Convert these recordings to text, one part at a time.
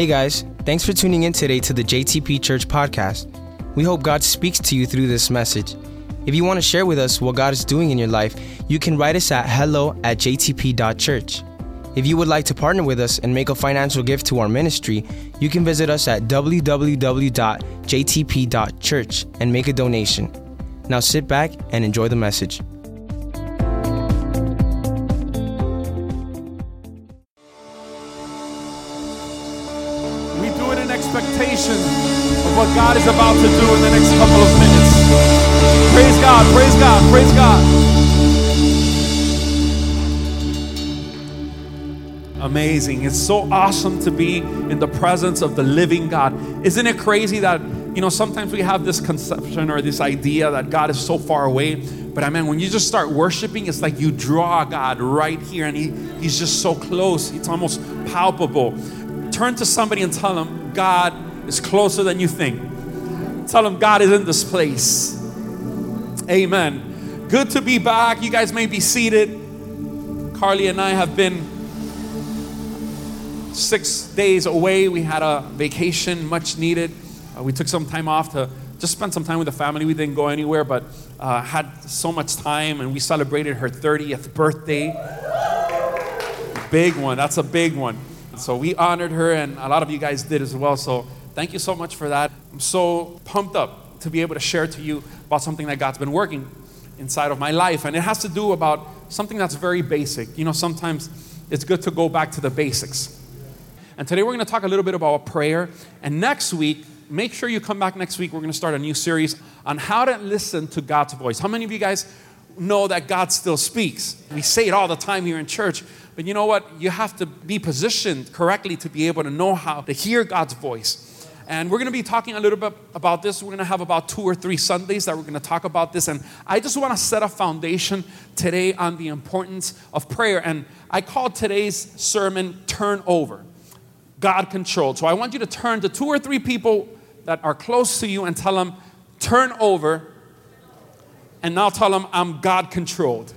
Hey guys, thanks for tuning in today to the JTP Church podcast. We hope God speaks to you through this message. If you want to share with us what God is doing in your life, you can write us at hello at jtp.church. If you would like to partner with us and make a financial gift to our ministry, you can visit us at www.jtp.church and make a donation. Now sit back and enjoy the message. God is about to do in the next couple of minutes. Praise God, praise God, praise God. Amazing. It's so awesome to be in the presence of the living God. Isn't it crazy that, you know, sometimes we have this conception or this idea that God is so far away. But I mean, when you just start worshiping, it's like you draw God right here and he, He's just so close. It's almost palpable. Turn to somebody and tell them, God is closer than you think. Tell them, God is in this place. Amen. Good to be back. You guys may be seated. Carly and I have been six days away. We had a vacation, much needed. Uh, we took some time off to just spend some time with the family. We didn't go anywhere, but uh, had so much time, and we celebrated her 30th birthday. Big one. That's a big one. So we honored her, and a lot of you guys did as well. So thank you so much for that. I'm so pumped up to be able to share to you about something that God's been working inside of my life, and it has to do about something that's very basic. You know, sometimes it's good to go back to the basics. And today we're going to talk a little bit about prayer. And next week, make sure you come back next week. We're going to start a new series on how to listen to God's voice. How many of you guys know that God still speaks? We say it all the time here in church, but you know what? You have to be positioned correctly to be able to know how to hear God's voice. And we're going to be talking a little bit about this. We're going to have about two or three Sundays that we're going to talk about this. And I just want to set a foundation today on the importance of prayer. And I call today's sermon Turn Over. God controlled. So I want you to turn to two or three people that are close to you and tell them, turn over, and now tell them, I'm God controlled.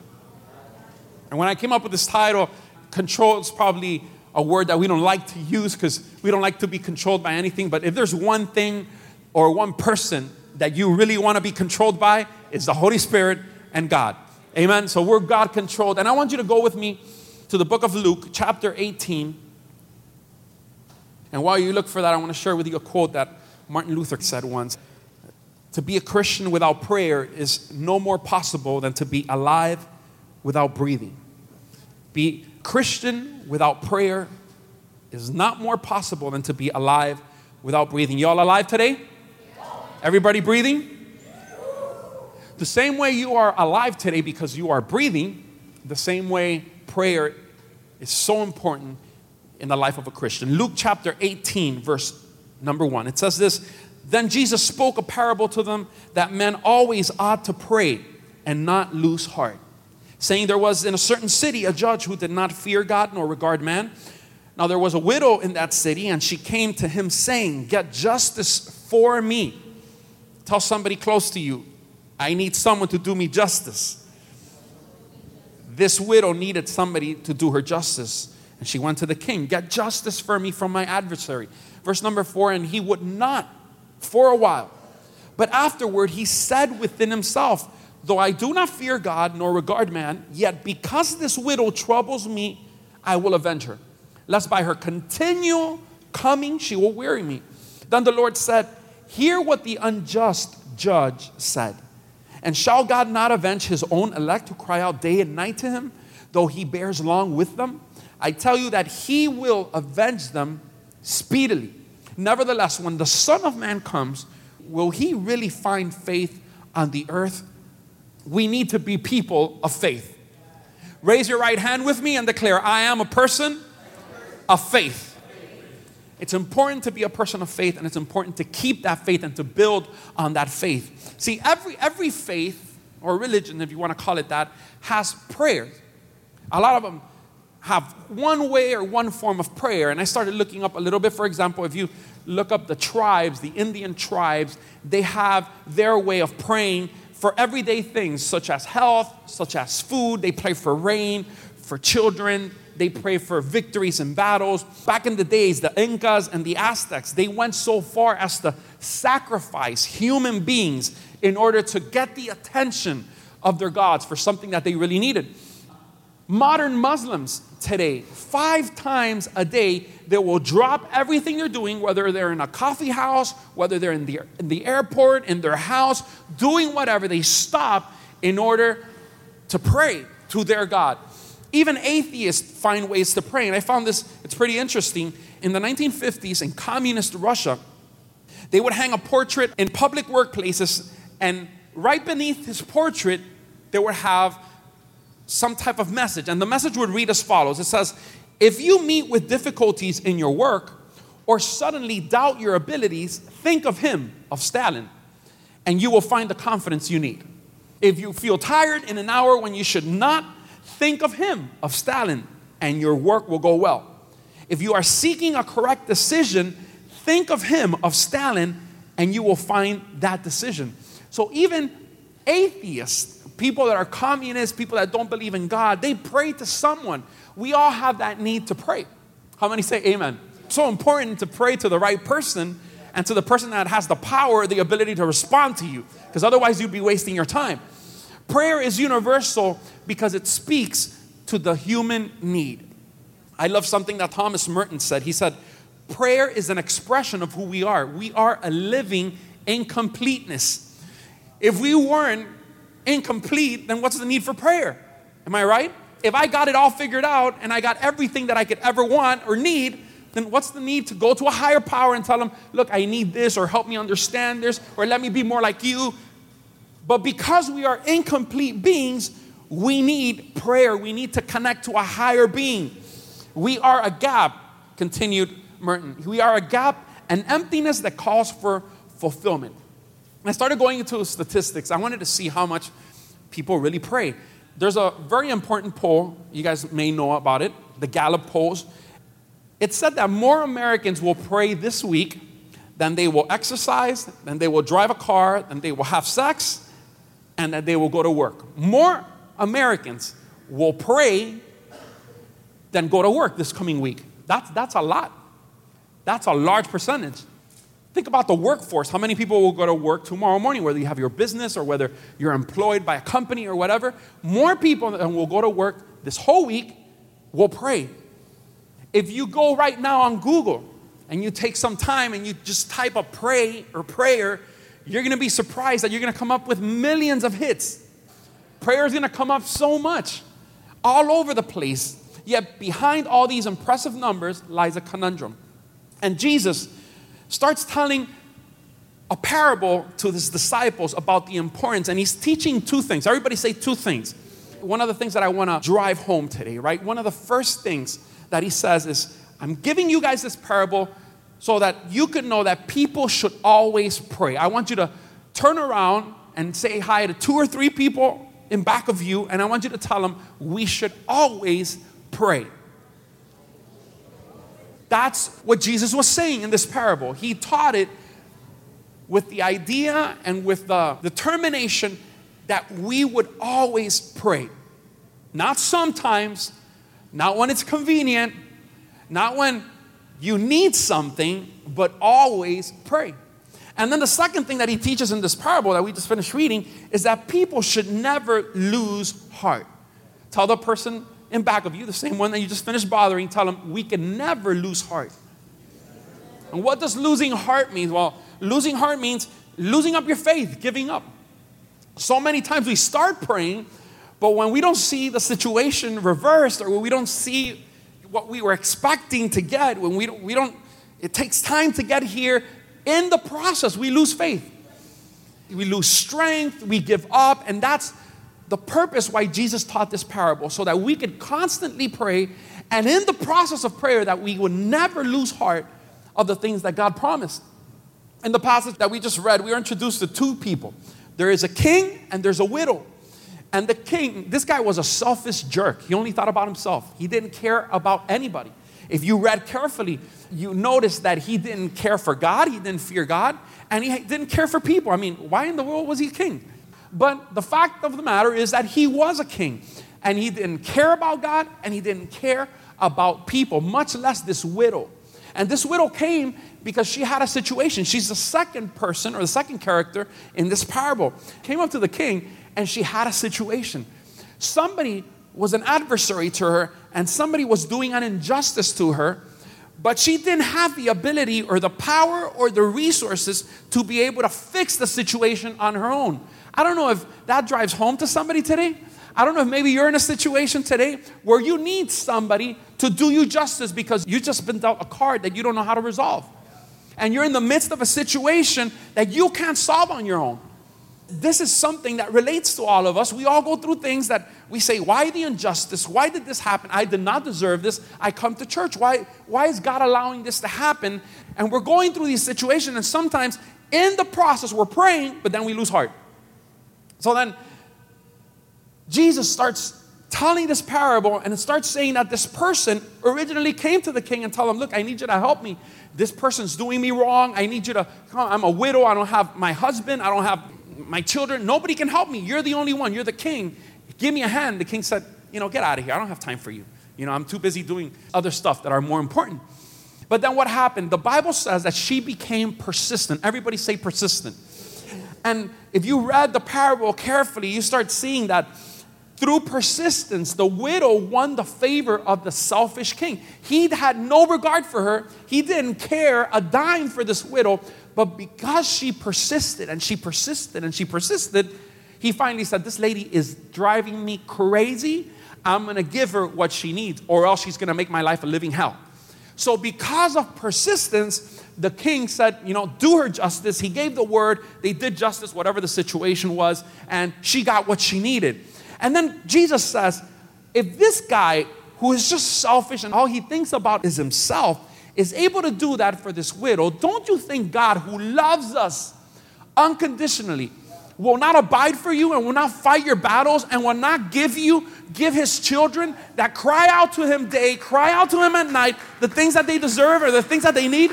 And when I came up with this title, control is probably a word that we don't like to use because we don't like to be controlled by anything. But if there's one thing or one person that you really want to be controlled by, it's the Holy Spirit and God. Amen. So we're God controlled. And I want you to go with me to the book of Luke, chapter 18. And while you look for that, I want to share with you a quote that Martin Luther said once To be a Christian without prayer is no more possible than to be alive without breathing. Be Christian without prayer is not more possible than to be alive without breathing. Y'all alive today? Everybody breathing? The same way you are alive today because you are breathing, the same way prayer is so important in the life of a Christian. Luke chapter 18, verse number one. It says this Then Jesus spoke a parable to them that men always ought to pray and not lose heart, saying, There was in a certain city a judge who did not fear God nor regard man. Now there was a widow in that city, and she came to him, saying, Get justice for me. Tell somebody close to you, I need someone to do me justice. This widow needed somebody to do her justice. And she went to the king, Get justice for me from my adversary. Verse number four, and he would not for a while. But afterward he said within himself, Though I do not fear God nor regard man, yet because this widow troubles me, I will avenge her. Lest by her continual coming she will weary me. Then the Lord said, Hear what the unjust judge said. And shall God not avenge his own elect who cry out day and night to him, though he bears long with them? I tell you that he will avenge them speedily. Nevertheless, when the Son of Man comes, will he really find faith on the earth? We need to be people of faith. Raise your right hand with me and declare, I am a person of faith. It's important to be a person of faith and it's important to keep that faith and to build on that faith. See, every, every faith or religion, if you want to call it that, has prayers. A lot of them have one way or one form of prayer. And I started looking up a little bit. For example, if you look up the tribes, the Indian tribes, they have their way of praying for everyday things such as health, such as food. They pray for rain, for children, they pray for victories in battles. Back in the days, the Incas and the Aztecs, they went so far as to sacrifice human beings in order to get the attention of their gods for something that they really needed. Modern Muslims today, five times a day, they will drop everything they're doing, whether they're in a coffee house, whether they're in the, in the airport, in their house, doing whatever, they stop in order to pray to their God. Even atheists find ways to pray. And I found this, it's pretty interesting. In the 1950s, in communist Russia, they would hang a portrait in public workplaces, and right beneath his portrait, they would have some type of message. And the message would read as follows It says, If you meet with difficulties in your work or suddenly doubt your abilities, think of him, of Stalin, and you will find the confidence you need. If you feel tired in an hour when you should not, think of him, of Stalin, and your work will go well. If you are seeking a correct decision, think of him, of Stalin, and you will find that decision. So even atheists people that are communists, people that don't believe in God, they pray to someone. We all have that need to pray. How many say amen? So important to pray to the right person and to the person that has the power, the ability to respond to you, because otherwise you'd be wasting your time. Prayer is universal because it speaks to the human need. I love something that Thomas Merton said. He said, Prayer is an expression of who we are. We are a living incompleteness. If we weren't incomplete, then what's the need for prayer? Am I right? If I got it all figured out and I got everything that I could ever want or need, then what's the need to go to a higher power and tell them, look, I need this, or help me understand this, or let me be more like you? But because we are incomplete beings, we need prayer. We need to connect to a higher being. We are a gap, continued Merton. We are a gap, an emptiness that calls for fulfillment. I started going into statistics. I wanted to see how much people really pray. There's a very important poll, you guys may know about it, the Gallup polls. It said that more Americans will pray this week than they will exercise, than they will drive a car, than they will have sex, and that they will go to work. More Americans will pray than go to work this coming week. That's, that's a lot. That's a large percentage. Think about the workforce. How many people will go to work tomorrow morning, whether you have your business or whether you're employed by a company or whatever? More people than will go to work this whole week will pray. If you go right now on Google and you take some time and you just type a pray or prayer, you're gonna be surprised that you're gonna come up with millions of hits. Prayer is gonna come up so much, all over the place. Yet behind all these impressive numbers lies a conundrum. And Jesus, starts telling a parable to his disciples about the importance, and he's teaching two things. Everybody say two things. One of the things that I want to drive home today, right? One of the first things that he says is, I'm giving you guys this parable so that you could know that people should always pray. I want you to turn around and say hi to two or three people in back of you, and I want you to tell them we should always pray. That's what Jesus was saying in this parable. He taught it with the idea and with the determination that we would always pray. Not sometimes, not when it's convenient, not when you need something, but always pray. And then the second thing that he teaches in this parable that we just finished reading is that people should never lose heart. Tell the person in back of you, the same one that you just finished bothering, tell them, we can never lose heart. And what does losing heart mean? Well, losing heart means losing up your faith, giving up. So many times we start praying, but when we don't see the situation reversed or when we don't see what we were expecting to get, when we don't, we don't it takes time to get here, in the process, we lose faith. We lose strength, we give up, and that's the purpose why Jesus taught this parable so that we could constantly pray and in the process of prayer that we would never lose heart of the things that God promised. In the passage that we just read, we are introduced to two people. There is a king and there's a widow. And the king, this guy was a selfish jerk. He only thought about himself. He didn't care about anybody. If you read carefully, you notice that he didn't care for God, he didn't fear God, and he didn't care for people. I mean, why in the world was he king? But the fact of the matter is that he was a king and he didn't care about God and he didn't care about people, much less this widow. And this widow came because she had a situation. She's the second person or the second character in this parable. Came up to the king and she had a situation. Somebody was an adversary to her and somebody was doing an injustice to her, but she didn't have the ability or the power or the resources to be able to fix the situation on her own. I don't know if that drives home to somebody today. I don't know if maybe you're in a situation today where you need somebody to do you justice because you've just been dealt a card that you don't know how to resolve. And you're in the midst of a situation that you can't solve on your own. This is something that relates to all of us. We all go through things that we say, Why the injustice? Why did this happen? I did not deserve this. I come to church. Why, why is God allowing this to happen? And we're going through these situations, and sometimes in the process, we're praying, but then we lose heart. So then Jesus starts telling this parable and it starts saying that this person originally came to the king and told him, Look, I need you to help me. This person's doing me wrong. I need you to come. I'm a widow. I don't have my husband. I don't have my children. Nobody can help me. You're the only one. You're the king. Give me a hand. The king said, You know, get out of here. I don't have time for you. You know, I'm too busy doing other stuff that are more important. But then what happened? The Bible says that she became persistent. Everybody say persistent. And if you read the parable carefully, you start seeing that through persistence, the widow won the favor of the selfish king. He had no regard for her, he didn't care a dime for this widow, but because she persisted and she persisted and she persisted, he finally said, This lady is driving me crazy. I'm gonna give her what she needs, or else she's gonna make my life a living hell. So, because of persistence, the king said, You know, do her justice. He gave the word, they did justice, whatever the situation was, and she got what she needed. And then Jesus says, If this guy who is just selfish and all he thinks about is himself is able to do that for this widow, don't you think God, who loves us unconditionally, will not abide for you and will not fight your battles and will not give you, give his children that cry out to him day, cry out to him at night, the things that they deserve or the things that they need?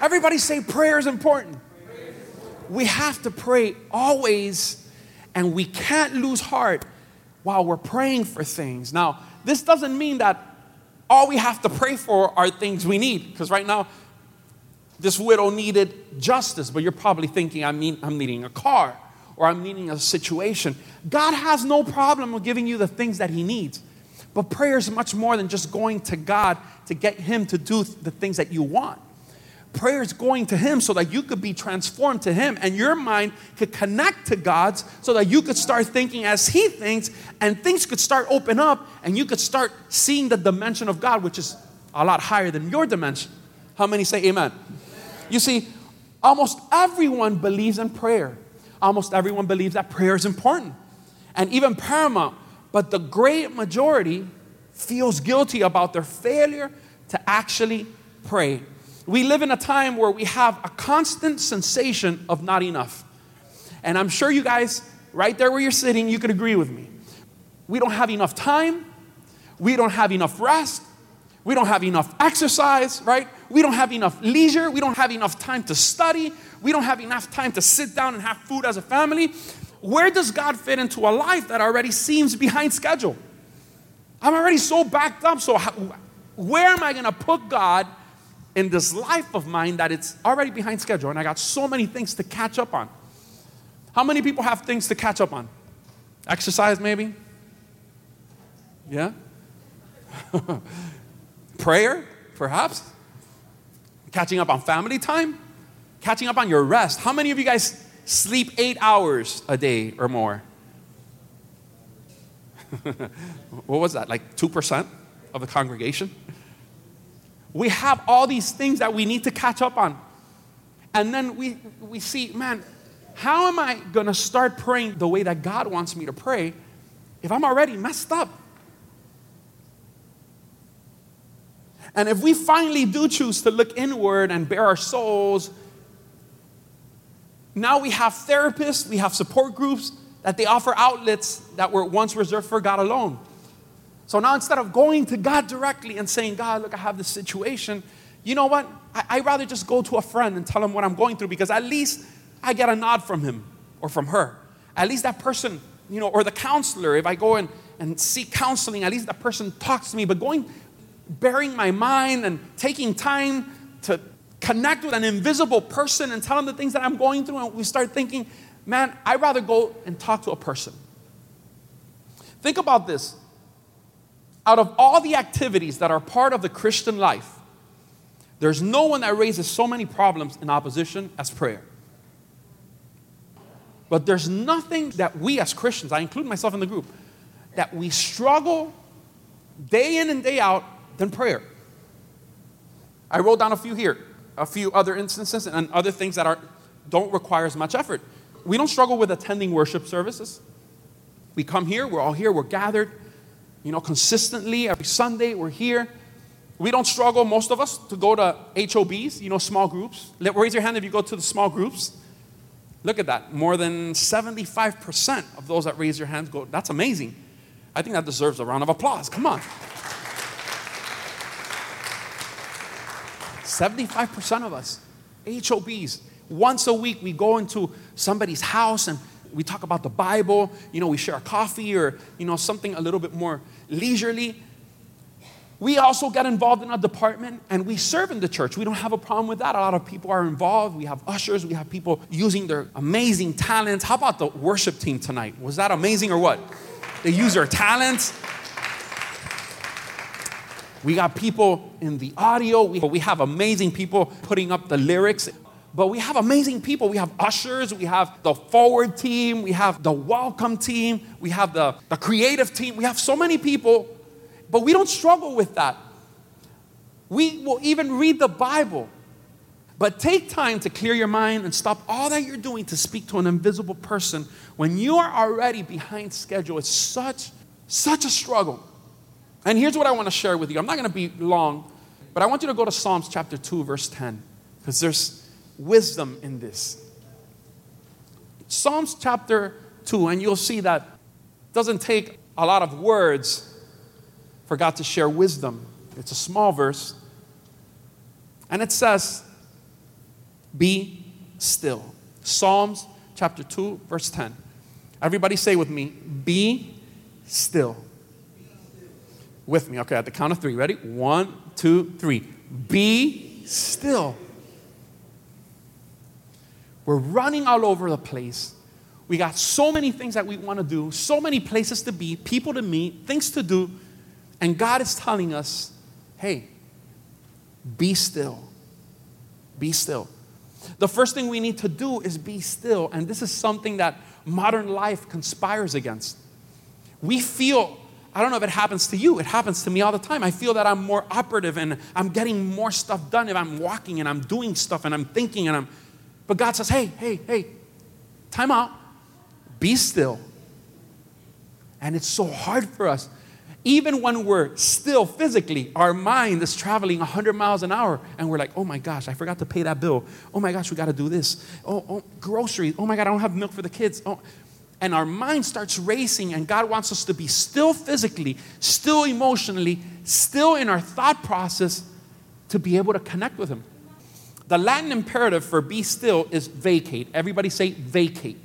Everybody say prayer is important. We have to pray always, and we can't lose heart while we're praying for things. Now, this doesn't mean that all we have to pray for are things we need, because right now, this widow needed justice, but you're probably thinking, I mean, I'm needing a car or I'm needing a situation. God has no problem with giving you the things that He needs. But prayer is much more than just going to God to get Him to do the things that you want prayer is going to Him so that you could be transformed to Him and your mind could connect to God's so that you could start thinking as He thinks and things could start open up and you could start seeing the dimension of God, which is a lot higher than your dimension. How many say amen? You see, almost everyone believes in prayer. Almost everyone believes that prayer is important and even paramount. But the great majority feels guilty about their failure to actually pray we live in a time where we have a constant sensation of not enough. And I'm sure you guys, right there where you're sitting, you could agree with me. We don't have enough time. We don't have enough rest. We don't have enough exercise, right? We don't have enough leisure. We don't have enough time to study. We don't have enough time to sit down and have food as a family. Where does God fit into a life that already seems behind schedule? I'm already so backed up. So, how, where am I going to put God in this life of mine that it's already behind schedule and I got so many things to catch up on. How many people have things to catch up on? Exercise, maybe? Yeah? Prayer, perhaps? Catching up on family time? Catching up on your rest. How many of you guys sleep eight hours a day or more? what was that, like 2% of the congregation? We have all these things that we need to catch up on. And then we, we see, man, how am I going to start praying the way that God wants me to pray if I'm already messed up? And if we finally do choose to look inward and bare our souls, now we have therapists, we have support groups that they offer outlets that were once reserved for God alone. So now instead of going to God directly and saying, God, look, I have this situation, you know what? I, would rather just go to a friend and tell him what I'm going through because at least I get a nod from him or from her. At least that person, you know, or the counselor, if I go and, and seek counseling, at least that person talks to me, but going, bearing my mind and taking time to connect with an invisible person and tell them the things that I'm going through, and we start thinking, man, I'd rather go and talk to a person. Think about this. Out of all the activities that are part of the Christian life, there's no one that raises so many problems in opposition as prayer. But there's nothing that we as Christians, I include myself in the group, that we struggle day in and day out than prayer. I wrote down a few here, a few other instances and other things that are, don't require as much effort. We don't struggle with attending worship services. We come here, we're all here, we're gathered, you know, consistently every Sunday, we're here. We don't struggle, most of us, to go to HOBs, you know, small groups. Let, raise your hand if you go to the small groups. Look at that. More than 75% of those that raise your hands go, that's amazing. I think that deserves a round of applause. Come on. 75% of us, HOBs, once a week we go into somebody's house and we talk about the Bible, you know, we share a coffee or, you know, something a little bit more leisurely. We also get involved in a department and we serve in the church. We don't have a problem with that. A lot of people are involved. We have ushers, we have people using their amazing talents. How about the worship team tonight? Was that amazing or what? They use their talents. We got people in the audio. We, we have amazing people putting up the lyrics. But we have amazing people. We have ushers, we have the forward team, we have the welcome team, we have the, the creative team. We have so many people, but we don't struggle with that. We will even read the Bible. But take time to clear your mind and stop all that you're doing to speak to an invisible person when you are already behind schedule. It's such, such a struggle. And here's what I want to share with you. I'm not going to be long, but I want you to go to Psalms chapter 2, verse 10, because there's wisdom in this. Psalms chapter 2, and you'll see that doesn't take a lot of words for God to share wisdom. It's a small verse. And it says, Be still. Psalms chapter 2, verse 10. Everybody say with me, Be still. With me. Okay, at the count of three. Ready? One, two, three. Be still we're running all over the place. We got so many things that we want to do, so many places to be, people to meet, things to do. And God is telling us, hey, be still. Be still. The first thing we need to do is be still. And this is something that modern life conspires against. We feel, I don't know if it happens to you, it happens to me all the time. I feel that I'm more operative and I'm getting more stuff done if I'm walking and I'm doing stuff and I'm thinking and I'm but God says, hey, hey, hey, time out. Be still. And it's so hard for us. Even when we're still physically, our mind is traveling 100 miles an hour, and we're like, oh my gosh, I forgot to pay that bill. Oh my gosh, we got to do this. Oh, oh, groceries. Oh my God, I don't have milk for the kids. Oh. And our mind starts racing, and God wants us to be still physically, still emotionally, still in our thought process to be able to connect with Him. The Latin imperative for be still is vacate. Everybody say vacate.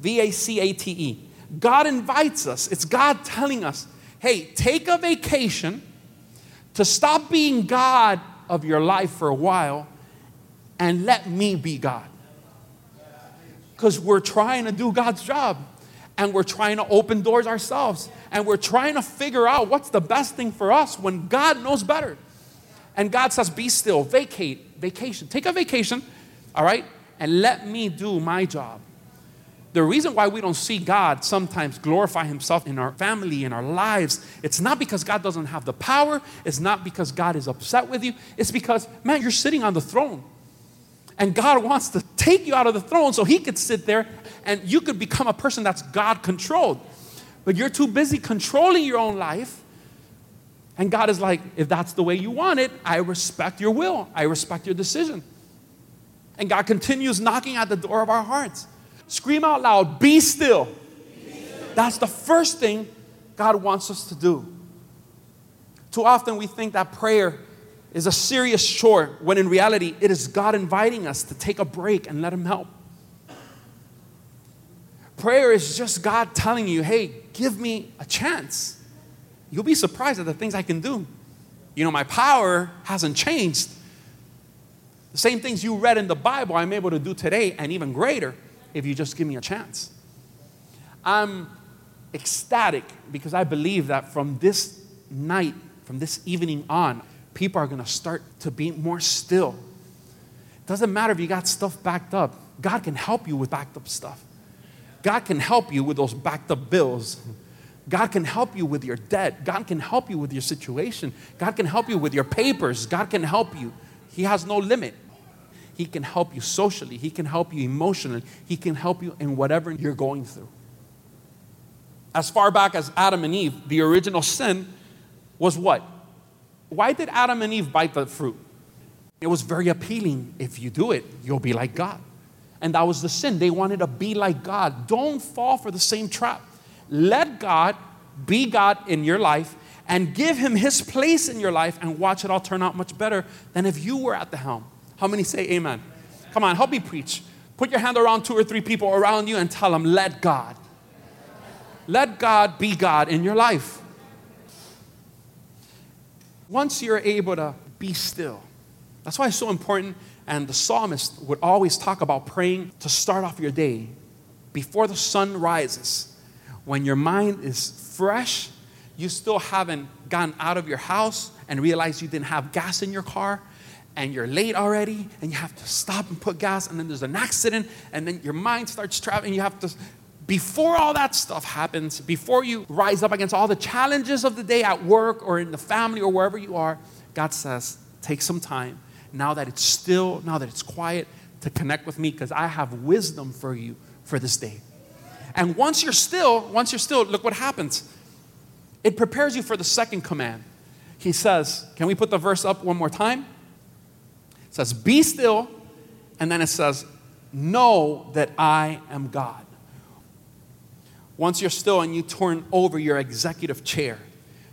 V A C A T E. God invites us, it's God telling us, hey, take a vacation to stop being God of your life for a while and let me be God. Because we're trying to do God's job and we're trying to open doors ourselves and we're trying to figure out what's the best thing for us when God knows better. And God says, Be still, vacate, vacation. Take a vacation, all right? And let me do my job. The reason why we don't see God sometimes glorify Himself in our family, in our lives, it's not because God doesn't have the power. It's not because God is upset with you. It's because, man, you're sitting on the throne. And God wants to take you out of the throne so He could sit there and you could become a person that's God controlled. But you're too busy controlling your own life and God is like, if that's the way you want it, I respect your will, I respect your decision. And God continues knocking at the door of our hearts. Scream out loud, be still. That's the first thing God wants us to do. Too often we think that prayer is a serious chore when in reality it is God inviting us to take a break and let Him help. Prayer is just God telling you, hey, give me a chance. You'll be surprised at the things I can do. You know, my power hasn't changed. The same things you read in the Bible, I'm able to do today and even greater if you just give me a chance. I'm ecstatic because I believe that from this night, from this evening on, people are going to start to be more still. It Doesn't matter if you got stuff backed up, God can help you with backed up stuff. God can help you with those backed up bills. God can help you with your debt. God can help you with your situation. God can help you with your papers. God can help you. He has no limit. He can help you socially. He can help you emotionally. He can help you in whatever you're going through. As far back as Adam and Eve, the original sin was what? Why did Adam and Eve bite the fruit? It was very appealing. If you do it, you'll be like God. And that was the sin. They wanted to be like God. Don't fall for the same trap. Let God be God in your life and give him his place in your life and watch it all turn out much better than if you were at the helm. How many say amen? Come on, help me preach. Put your hand around two or three people around you and tell them, let God. Let God be God in your life. Once you're able to be still, that's why it's so important and the psalmist would always talk about praying to start off your day before the sun rises. When your mind is fresh, you still haven't gotten out of your house and realized you didn't have gas in your car and you're late already and you have to stop and put gas and then there's an accident and then your mind starts traveling you have to before all that stuff happens before you rise up against all the challenges of the day at work or in the family or wherever you are god says take some time now that it's still, now that it's quiet, to connect with me because I have wisdom for you for this day. And once you're still, once you're still, look what happens. It prepares you for the second command. He says, can we put the verse up one more time? It says, Be still, and then it says, Know that I am God. Once you're still and you turn over your executive chair,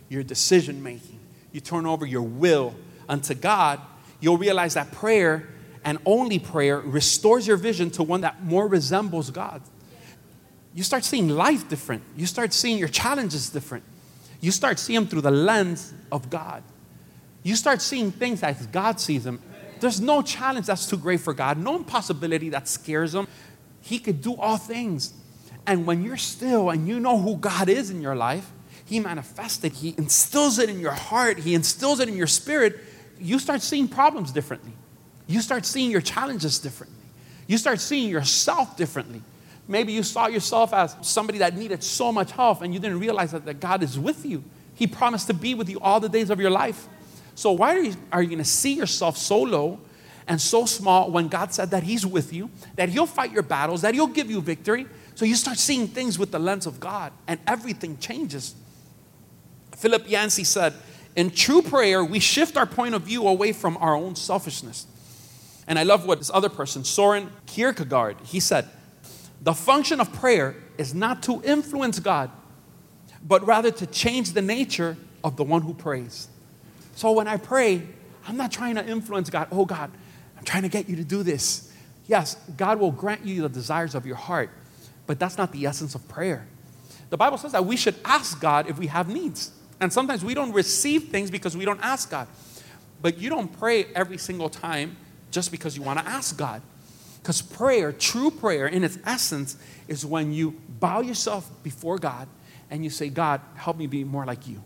your decision making, you turn over your will unto God, you'll realize that prayer and only prayer restores your vision to one that more resembles God. You start seeing life different. You start seeing your challenges different. You start seeing them through the lens of God. You start seeing things as God sees them. There's no challenge that's too great for God, no impossibility that scares him. He could do all things. And when you're still and you know who God is in your life, He manifests it, He instills it in your heart, He instills it in your spirit you start seeing problems differently. You start seeing your challenges differently. You start seeing yourself differently. Maybe you saw yourself as somebody that needed so much help and you didn't realize that, that God is with you. He promised to be with you all the days of your life. So, why are you, are you going to see yourself so low and so small when God said that He's with you, that He'll fight your battles, that He'll give you victory? So, you start seeing things with the lens of God and everything changes. Philip Yancey said, in true prayer, we shift our point of view away from our own selfishness. And I love what this other person, Soren Kierkegaard, he said, the function of prayer is not to influence God, but rather to change the nature of the one who prays. So when I pray, I'm not trying to influence God. Oh, God, I'm trying to get you to do this. Yes, God will grant you the desires of your heart, but that's not the essence of prayer. The Bible says that we should ask God if we have needs. And sometimes we don't receive things because we don't ask God. But you don't pray every single time just because you want to ask God. Because prayer, true prayer in its essence, is when you bow yourself before God and you say, God, help me be more like you.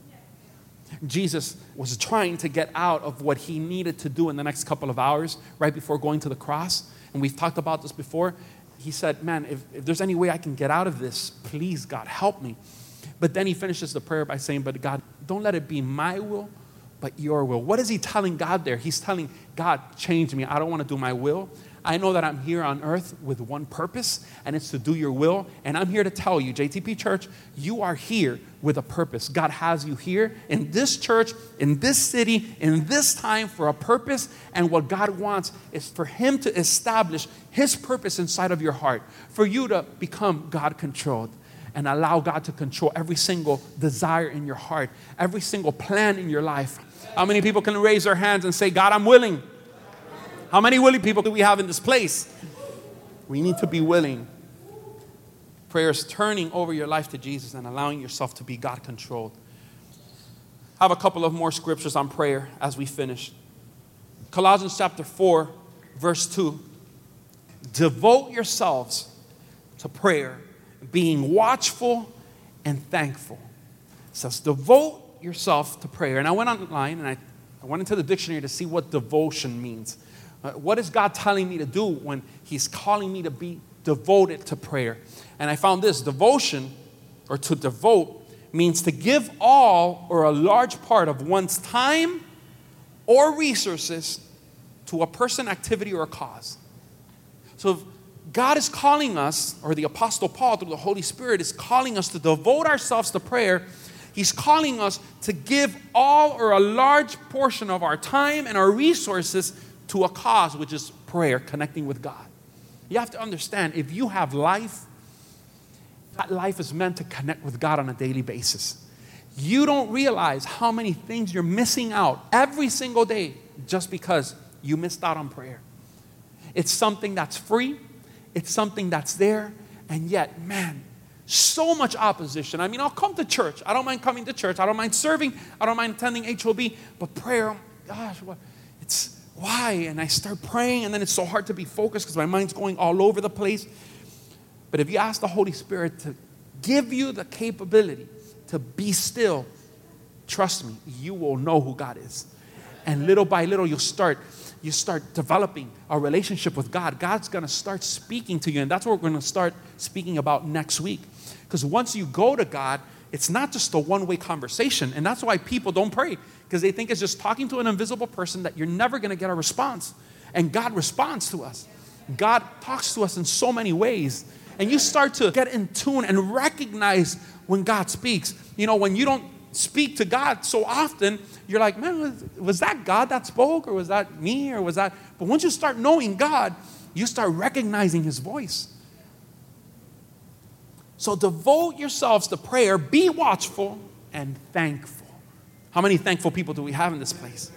Jesus was trying to get out of what he needed to do in the next couple of hours right before going to the cross. And we've talked about this before. He said, Man, if, if there's any way I can get out of this, please, God, help me. But then he finishes the prayer by saying, But God, don't let it be my will, but your will. What is he telling God there? He's telling God, change me. I don't want to do my will. I know that I'm here on earth with one purpose, and it's to do your will. And I'm here to tell you, JTP Church, you are here with a purpose. God has you here in this church, in this city, in this time for a purpose. And what God wants is for Him to establish His purpose inside of your heart, for you to become God controlled and allow God to control every single desire in your heart, every single plan in your life. How many people can raise their hands and say, God, I'm willing? How many willing people do we have in this place? We need to be willing. Prayer is turning over your life to Jesus and allowing yourself to be God controlled. I have a couple of more scriptures on prayer as we finish. Colossians chapter 4, verse 2. Devote yourselves to prayer, being watchful and thankful. It says, devote yourself to prayer. And I went online and I, I went into the dictionary to see what devotion means. Uh, what is God telling me to do when He's calling me to be devoted to prayer? And I found this devotion, or to devote, means to give all or a large part of one's time or resources to a person, activity, or a cause. So God is calling us, or the Apostle Paul through the Holy Spirit is calling us to devote ourselves to prayer, He's calling us to give all or a large portion of our time and our resources to a cause, which is prayer, connecting with God. You have to understand if you have life, that life is meant to connect with God on a daily basis. You don't realize how many things you're missing out every single day just because you missed out on prayer. It's something that's free, it's something that's there, and yet, man, so much opposition. I mean, I'll come to church. I don't mind coming to church. I don't mind serving. I don't mind attending HOB. But prayer, gosh, what? It's why? And I start praying, and then it's so hard to be focused because my mind's going all over the place. But if you ask the Holy Spirit to give you the capability to be still, trust me, you will know who God is. And little by little, you'll start you start developing a relationship with God. God's going to start speaking to you, and that's what we're going to start speaking about next week. Because once you go to God, it's not just a one way conversation. And that's why people don't pray, because they think it's just talking to an invisible person that you're never going to get a response. And God responds to us. God talks to us in so many ways and you start to get in tune and recognize when God speaks. You know, when you don't speak to God so often, you're like, man, was, was that God that spoke, or was that me, or was that? But once you start knowing God, you start recognizing His voice. So devote yourselves to prayer, be watchful and thankful. How many thankful people do we have in this place?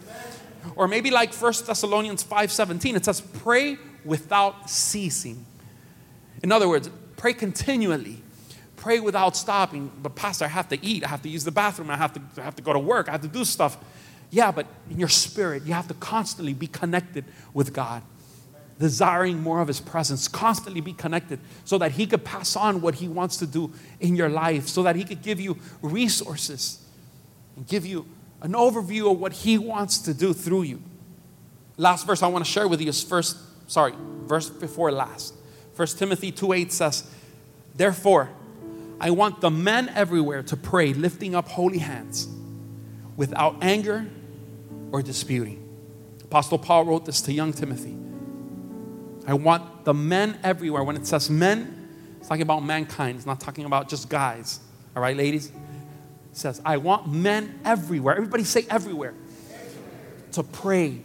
Or maybe like 1 Thessalonians 5:17, it says, pray without ceasing. In other words, pray continually. Pray without stopping. But, Pastor, I have to eat. I have to use the bathroom. I have to, I have to go to work. I have to do stuff. Yeah, but in your spirit, you have to constantly be connected with God, desiring more of His presence, constantly be connected so that He could pass on what He wants to do in your life, so that He could give you resources and give you an overview of what He wants to do through you. Last verse I want to share with you is first, sorry, verse before last. 1 Timothy 2 8 says, Therefore, I want the men everywhere to pray, lifting up holy hands, without anger or disputing. Apostle Paul wrote this to young Timothy. I want the men everywhere. When it says men, it's talking about mankind. It's not talking about just guys. All right, ladies? Says, I want men everywhere. Everybody say everywhere. To pray,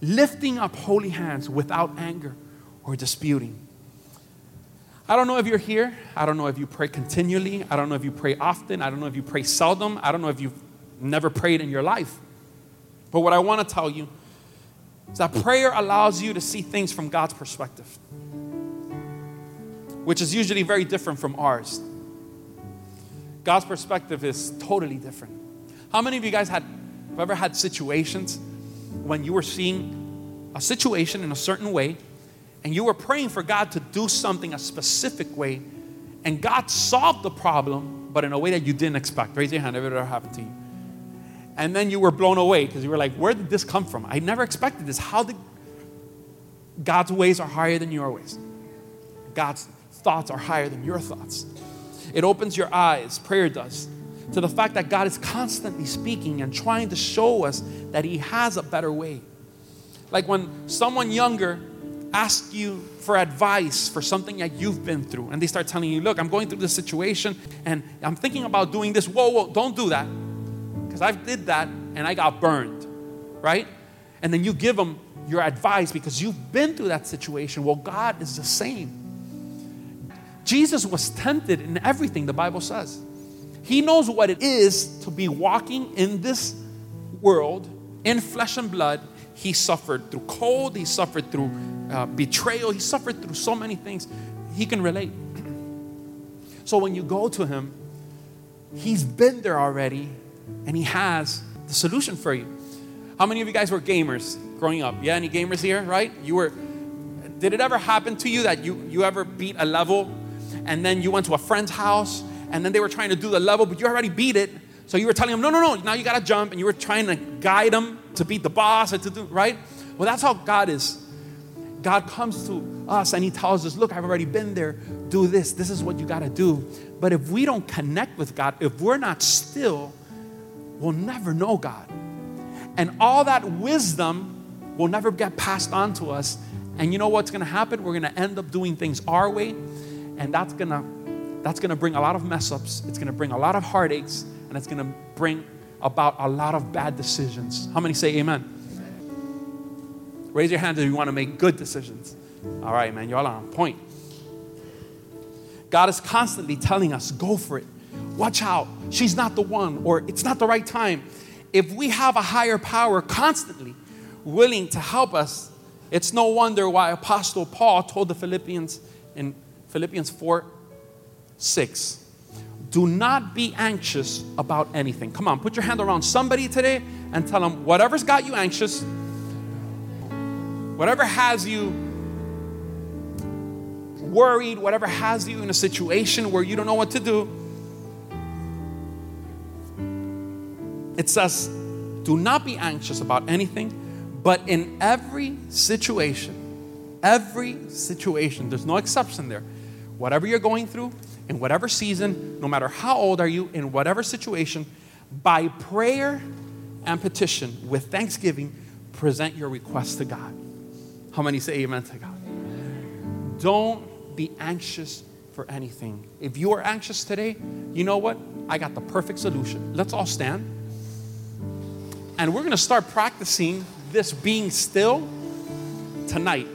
lifting up holy hands without anger or disputing. I don't know if you're here. I don't know if you pray continually. I don't know if you pray often. I don't know if you pray seldom. I don't know if you've never prayed in your life. But what I want to tell you is that prayer allows you to see things from God's perspective, which is usually very different from ours. God's perspective is totally different. How many of you guys had have ever had situations when you were seeing a situation in a certain way and you were praying for God to do something a specific way, and God solved the problem, but in a way that you didn't expect. Raise your hand if it ever happened to you. And then you were blown away because you were like, where did this come from? I never expected this. How did God's ways are higher than your ways? God's thoughts are higher than your thoughts. It opens your eyes, prayer does, to the fact that God is constantly speaking and trying to show us that He has a better way. Like when someone younger ask you for advice for something that you've been through. And they start telling you, look, I'm going through this situation and I'm thinking about doing this. Whoa, whoa, don't do that. Because I did that and I got burned, right? And then you give them your advice because you've been through that situation. Well, God is the same. Jesus was tempted in everything, the Bible says. He knows what it is to be walking in this world in flesh and blood he suffered through cold, he suffered through uh, betrayal, he suffered through so many things. He can relate. So when you go to Him, He's been there already and He has the solution for you. How many of you guys were gamers growing up? Yeah, any gamers here, right? You were, did it ever happen to you that you, you ever beat a level and then you went to a friend's house and then they were trying to do the level, but you already beat it. So you were telling them, no, no, no, now you gotta jump, and you were trying to guide them to beat the boss or to do, right? Well, that's how God is. God comes to us and He tells us, Look, I've already been there. Do this. This is what you got to do. But if we don't connect with God, if we're not still, we'll never know God. And all that wisdom will never get passed on to us. And you know what's going to happen? We're going to end up doing things our way. And that's to that's to bring a lot of mess ups. It's to bring a lot of heartaches. And it's to bring about a lot of bad decisions. How many say amen? Raise your hand if you want to make good decisions. All right, man, y'all are on point. God is constantly telling us, go for it. Watch out. She's not the one, or it's not the right time. If we have a higher power constantly willing to help us, it's no wonder why Apostle Paul told the Philippians in Philippians 4 6, do not be anxious about anything. Come on, put your hand around somebody today and tell them, whatever's got you anxious, whatever has you worried, whatever has you in a situation where you don't know what to do, it says, do not be anxious about anything, but in every situation, every situation, there's no exception there. Whatever you're going through, in whatever season, no matter how old are you, in whatever situation, by prayer and petition with thanksgiving, present your request to God. How many say amen to God? Don't be anxious for anything. If you are anxious today, you know what? I got the perfect solution. Let's all stand. And we're going to start practicing this being still tonight.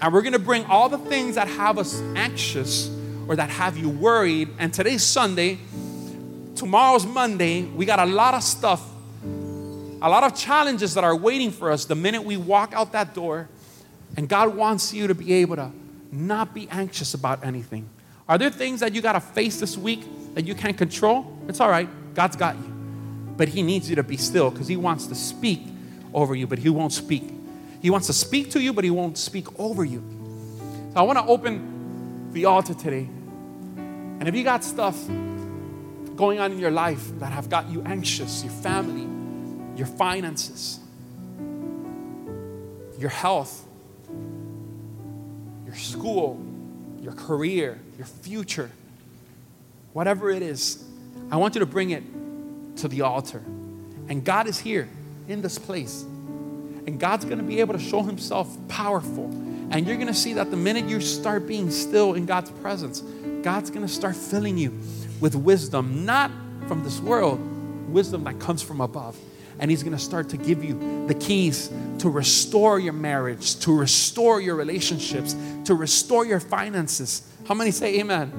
And we're going to bring all the things that have us anxious or that have you worried. And today's Sunday, tomorrow's Monday. We got a lot of stuff, a lot of challenges that are waiting for us the minute we walk out that door and God wants you to be able to not be anxious about anything. Are there things that you got to face this week that you can't control? It's all right. God's got you. But He needs you to be still because He wants to speak over you, but He won't speak. He wants to speak to you, but He won't speak over you. So I want to open the altar today. And if you got stuff going on in your life that have got you anxious, your family, your finances, your health, your school, your career, your future, whatever it is, I want you to bring it to the altar. And God is here in this place. And God's going to be able to show Himself powerful. And you're going to see that the minute you start being still in God's presence, God's going to start filling you with wisdom, not from this world, wisdom that comes from above and He's going to start to give you the keys to restore your marriage, to restore your relationships, to restore your finances. How many say amen?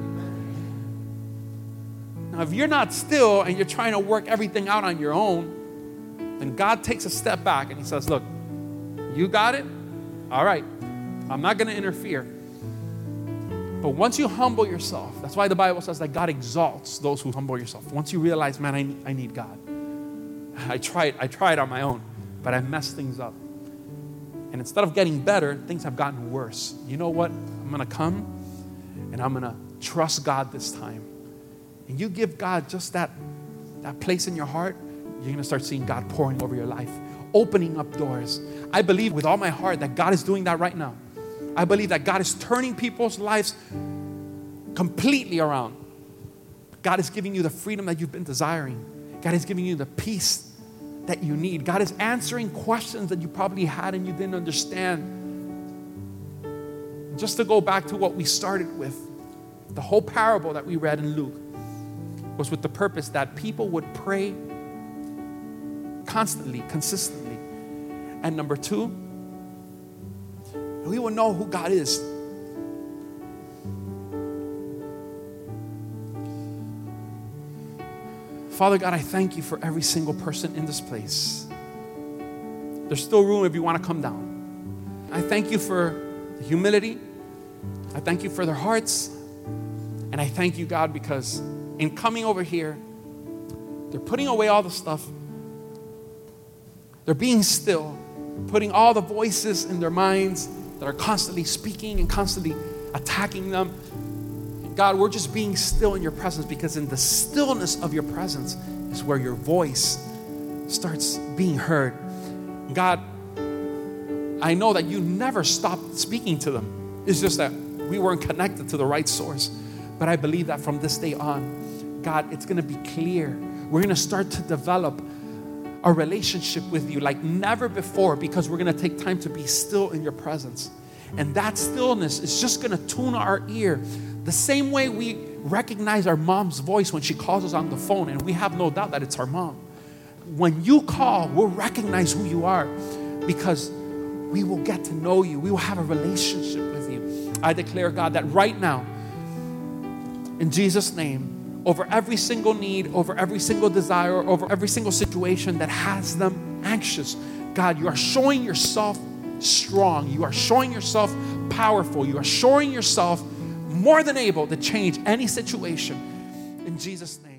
Now, if you're not still and you're trying to work everything out on your own, then God takes a step back and He says, Look, you got it? All right, I'm not going to interfere. But once you humble yourself, that's why the Bible says that God exalts those who humble yourself. Once you realize, man, I, I need God. I tried, I tried on my own, but I messed things up. And instead of getting better, things have gotten worse. You know what? I'm going to come and I'm going to trust God this time. And you give God just that, that place in your heart, you're going to start seeing God pouring over your life, opening up doors. I believe with all my heart that God is doing that right now. I believe that God is turning people's lives completely around. God is giving you the freedom that you've been desiring. God is giving you the peace that you need. God is answering questions that you probably had and you didn't understand. Just to go back to what we started with, the whole parable that we read in Luke was with the purpose that people would pray constantly, consistently. And number two, we will know who God is Father God, I thank you for every single person in this place. There's still room if you want to come down. I thank you for the humility. I thank you for their hearts. And I thank you, God, because in coming over here, they're putting away all the stuff. They're being still, putting all the voices in their minds that are constantly speaking and constantly attacking them. God, we're just being still in your presence because in the stillness of your presence is where your voice starts being heard. God, I know that you never stopped speaking to them. It's just that we weren't connected to the right source. But I believe that from this day on, God, it's going to be clear. We're going to start to develop a relationship with you like never before because we're going to take time to be still in your presence. And that stillness is just going to tune our ear the same way we recognize our mom's voice when she calls us on the phone, and we have no doubt that it's our mom. When you call, we'll recognize who you are because we will get to know you. We will have a relationship with you. I declare, God, that right now, in Jesus' name, over every single need, over every single desire, over every single situation that has them anxious, God, you are showing yourself strong. You are showing yourself powerful. You are showing yourself more than able to change any situation. In Jesus' name.